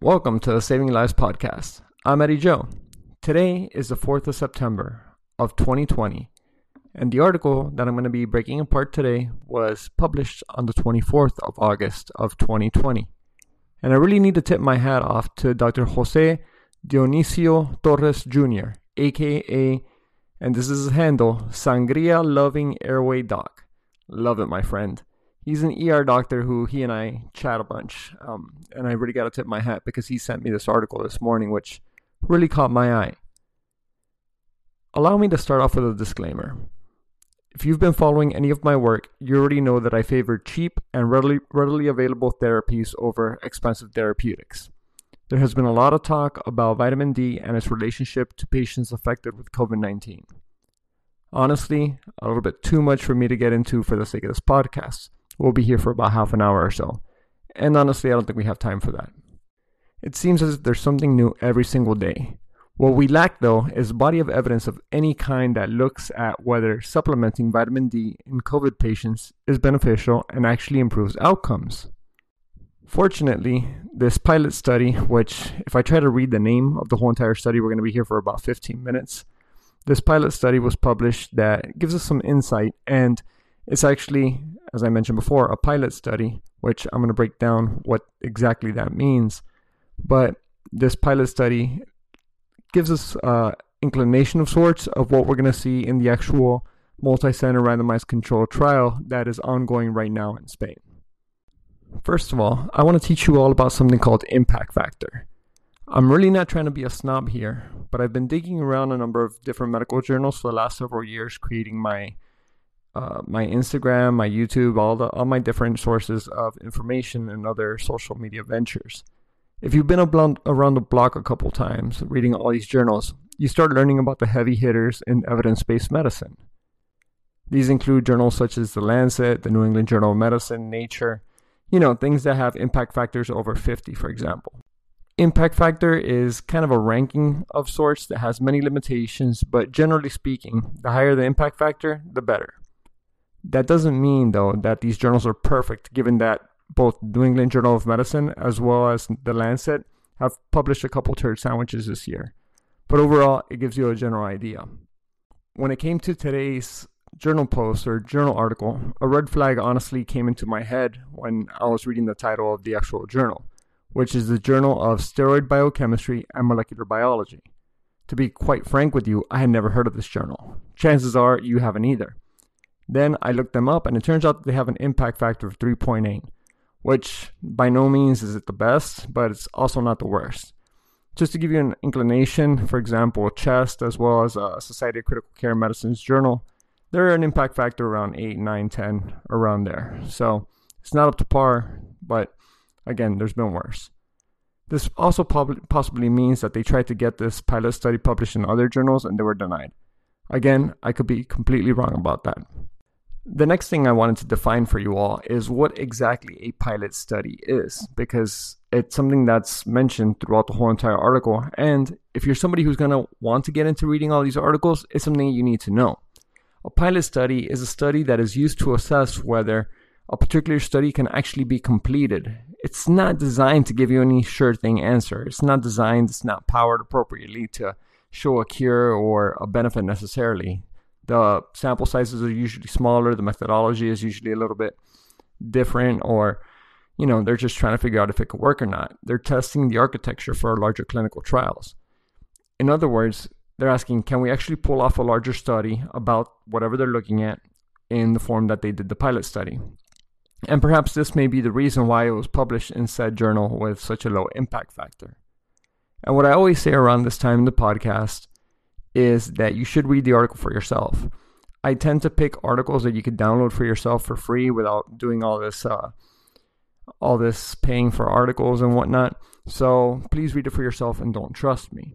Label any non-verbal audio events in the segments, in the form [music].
Welcome to the Saving Lives podcast. I'm Eddie Joe. Today is the 4th of September of 2020, and the article that I'm going to be breaking apart today was published on the 24th of August of 2020. And I really need to tip my hat off to Dr. Jose Dionisio Torres Jr., aka, and this is his handle, Sangria Loving Airway Doc. Love it, my friend he's an ER doctor who he and I chat a bunch. Um, and I really got to tip my hat because he sent me this article this morning, which really caught my eye. Allow me to start off with a disclaimer. If you've been following any of my work, you already know that I favor cheap and readily, readily available therapies over expensive therapeutics. There has been a lot of talk about vitamin D and its relationship to patients affected with COVID 19. Honestly, a little bit too much for me to get into for the sake of this podcast. We'll be here for about half an hour or so. And honestly, I don't think we have time for that. It seems as if there's something new every single day. What we lack, though, is body of evidence of any kind that looks at whether supplementing vitamin D in COVID patients is beneficial and actually improves outcomes. Fortunately, this pilot study, which, if I try to read the name of the whole entire study, we're going to be here for about 15 minutes. This pilot study was published that gives us some insight, and it's actually as I mentioned before, a pilot study, which I'm going to break down what exactly that means. But this pilot study gives us uh, inclination of sorts of what we're going to see in the actual multi-center randomized control trial that is ongoing right now in Spain. First of all, I want to teach you all about something called impact factor. I'm really not trying to be a snob here, but I've been digging around a number of different medical journals for the last several years creating my uh, my Instagram, my YouTube, all the all my different sources of information and other social media ventures. If you've been around the block a couple times reading all these journals, you start learning about the heavy hitters in evidence-based medicine. These include journals such as The Lancet, the New England Journal of Medicine, Nature, you know, things that have impact factors over 50, for example. Impact factor is kind of a ranking of sorts that has many limitations, but generally speaking, the higher the impact factor, the better. That doesn't mean, though, that these journals are perfect, given that both New England Journal of Medicine as well as The Lancet have published a couple turd sandwiches this year. But overall, it gives you a general idea. When it came to today's journal post or journal article, a red flag honestly came into my head when I was reading the title of the actual journal, which is the Journal of Steroid Biochemistry and Molecular Biology. To be quite frank with you, I had never heard of this journal. Chances are you haven't either. Then I looked them up, and it turns out they have an impact factor of 3.8, which by no means is it the best, but it's also not the worst. Just to give you an inclination, for example, CHEST as well as a Society of Critical Care Medicine's journal, they're an impact factor around 8, 9, 10, around there. So it's not up to par, but again, there's been worse. This also possibly means that they tried to get this pilot study published in other journals and they were denied. Again, I could be completely wrong about that. The next thing I wanted to define for you all is what exactly a pilot study is, because it's something that's mentioned throughout the whole entire article. And if you're somebody who's going to want to get into reading all these articles, it's something you need to know. A pilot study is a study that is used to assess whether a particular study can actually be completed. It's not designed to give you any sure thing answer. It's not designed, it's not powered appropriately to show a cure or a benefit necessarily. The sample sizes are usually smaller, the methodology is usually a little bit different, or you know, they're just trying to figure out if it could work or not. They're testing the architecture for larger clinical trials. In other words, they're asking, can we actually pull off a larger study about whatever they're looking at in the form that they did the pilot study? And perhaps this may be the reason why it was published in said journal with such a low impact factor. And what I always say around this time in the podcast is that you should read the article for yourself. I tend to pick articles that you could download for yourself for free without doing all this uh, all this paying for articles and whatnot. So please read it for yourself and don't trust me.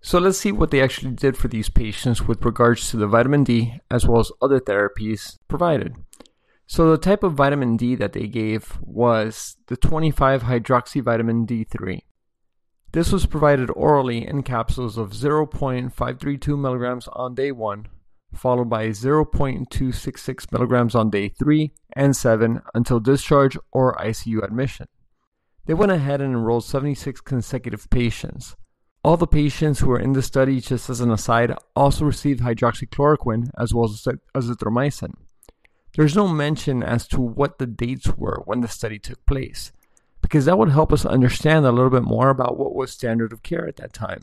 So let's see what they actually did for these patients with regards to the vitamin D as well as other therapies provided. So the type of vitamin D that they gave was the 25 hydroxyvitamin D3. This was provided orally in capsules of 0.532 milligrams on day 1, followed by 0.266 milligrams on day 3 and 7 until discharge or ICU admission. They went ahead and enrolled 76 consecutive patients. All the patients who were in the study, just as an aside, also received hydroxychloroquine as well as azithromycin. There's no mention as to what the dates were when the study took place, because that would help us understand a little bit more about what was standard of care at that time.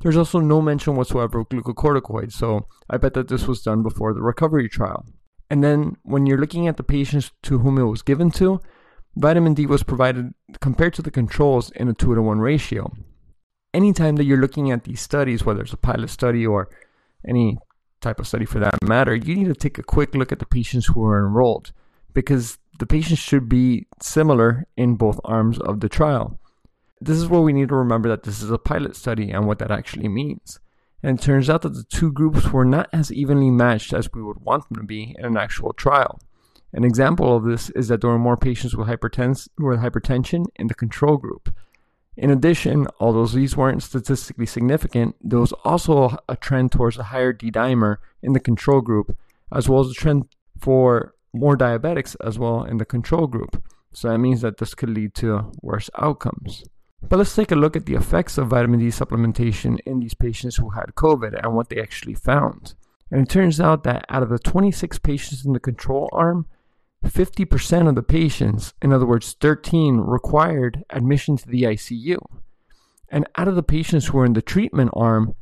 There's also no mention whatsoever of glucocorticoids, so I bet that this was done before the recovery trial. And then when you're looking at the patients to whom it was given to, vitamin D was provided compared to the controls in a 2 to 1 ratio anytime that you're looking at these studies, whether it's a pilot study or any type of study for that matter, you need to take a quick look at the patients who are enrolled because the patients should be similar in both arms of the trial. This is where we need to remember that this is a pilot study and what that actually means. And it turns out that the two groups were not as evenly matched as we would want them to be in an actual trial. An example of this is that there were more patients with, hypertens- with hypertension in the control group, in addition, although these weren't statistically significant, there was also a trend towards a higher D dimer in the control group, as well as a trend for more diabetics as well in the control group. So that means that this could lead to worse outcomes. But let's take a look at the effects of vitamin D supplementation in these patients who had COVID and what they actually found. And it turns out that out of the 26 patients in the control arm, 50% of the patients, in other words, 13, required admission to the ICU. And out of the patients who were in the treatment arm,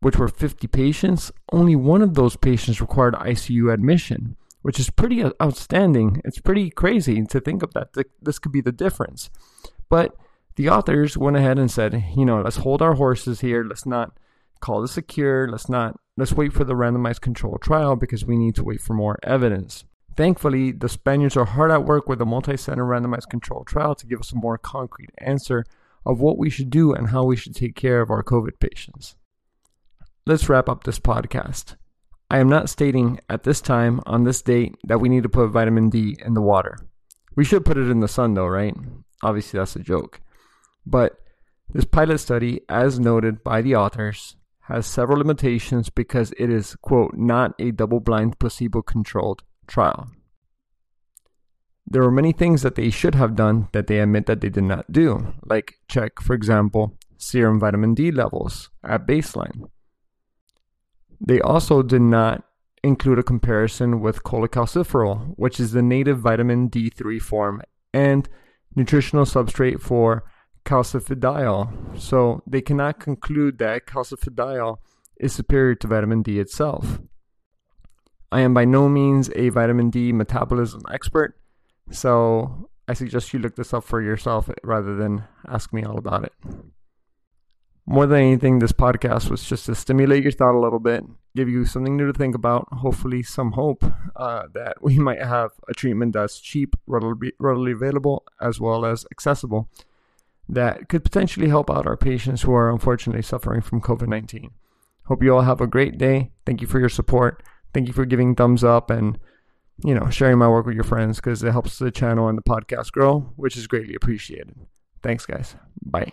which were 50 patients, only one of those patients required ICU admission, which is pretty outstanding. It's pretty crazy to think of that. This could be the difference. But the authors went ahead and said, you know, let's hold our horses here. Let's not call this a cure. Let's not, let's wait for the randomized control trial because we need to wait for more evidence. Thankfully, the Spaniards are hard at work with a multi-center randomized controlled trial to give us a more concrete answer of what we should do and how we should take care of our COVID patients. Let's wrap up this podcast. I am not stating at this time, on this date, that we need to put vitamin D in the water. We should put it in the sun, though, right? Obviously, that's a joke. But this pilot study, as noted by the authors, has several limitations because it is, quote, not a double blind placebo controlled trial. There were many things that they should have done that they admit that they did not do, like check, for example, serum vitamin D levels at baseline. They also did not include a comparison with cholecalciferol, which is the native vitamin D3 form and nutritional substrate for calcifediol. So they cannot conclude that calcifediol is superior to vitamin D itself. I am by no means a vitamin D metabolism expert, so I suggest you look this up for yourself rather than ask me all about it. More than anything, this podcast was just to stimulate your thought a little bit, give you something new to think about, hopefully, some hope uh, that we [laughs] might have a treatment that's cheap, readily, readily available, as well as accessible, that could potentially help out our patients who are unfortunately suffering from COVID 19. Hope you all have a great day. Thank you for your support. Thank you for giving thumbs up and you know sharing my work with your friends because it helps the channel and the podcast grow, which is greatly appreciated. Thanks, guys. Bye.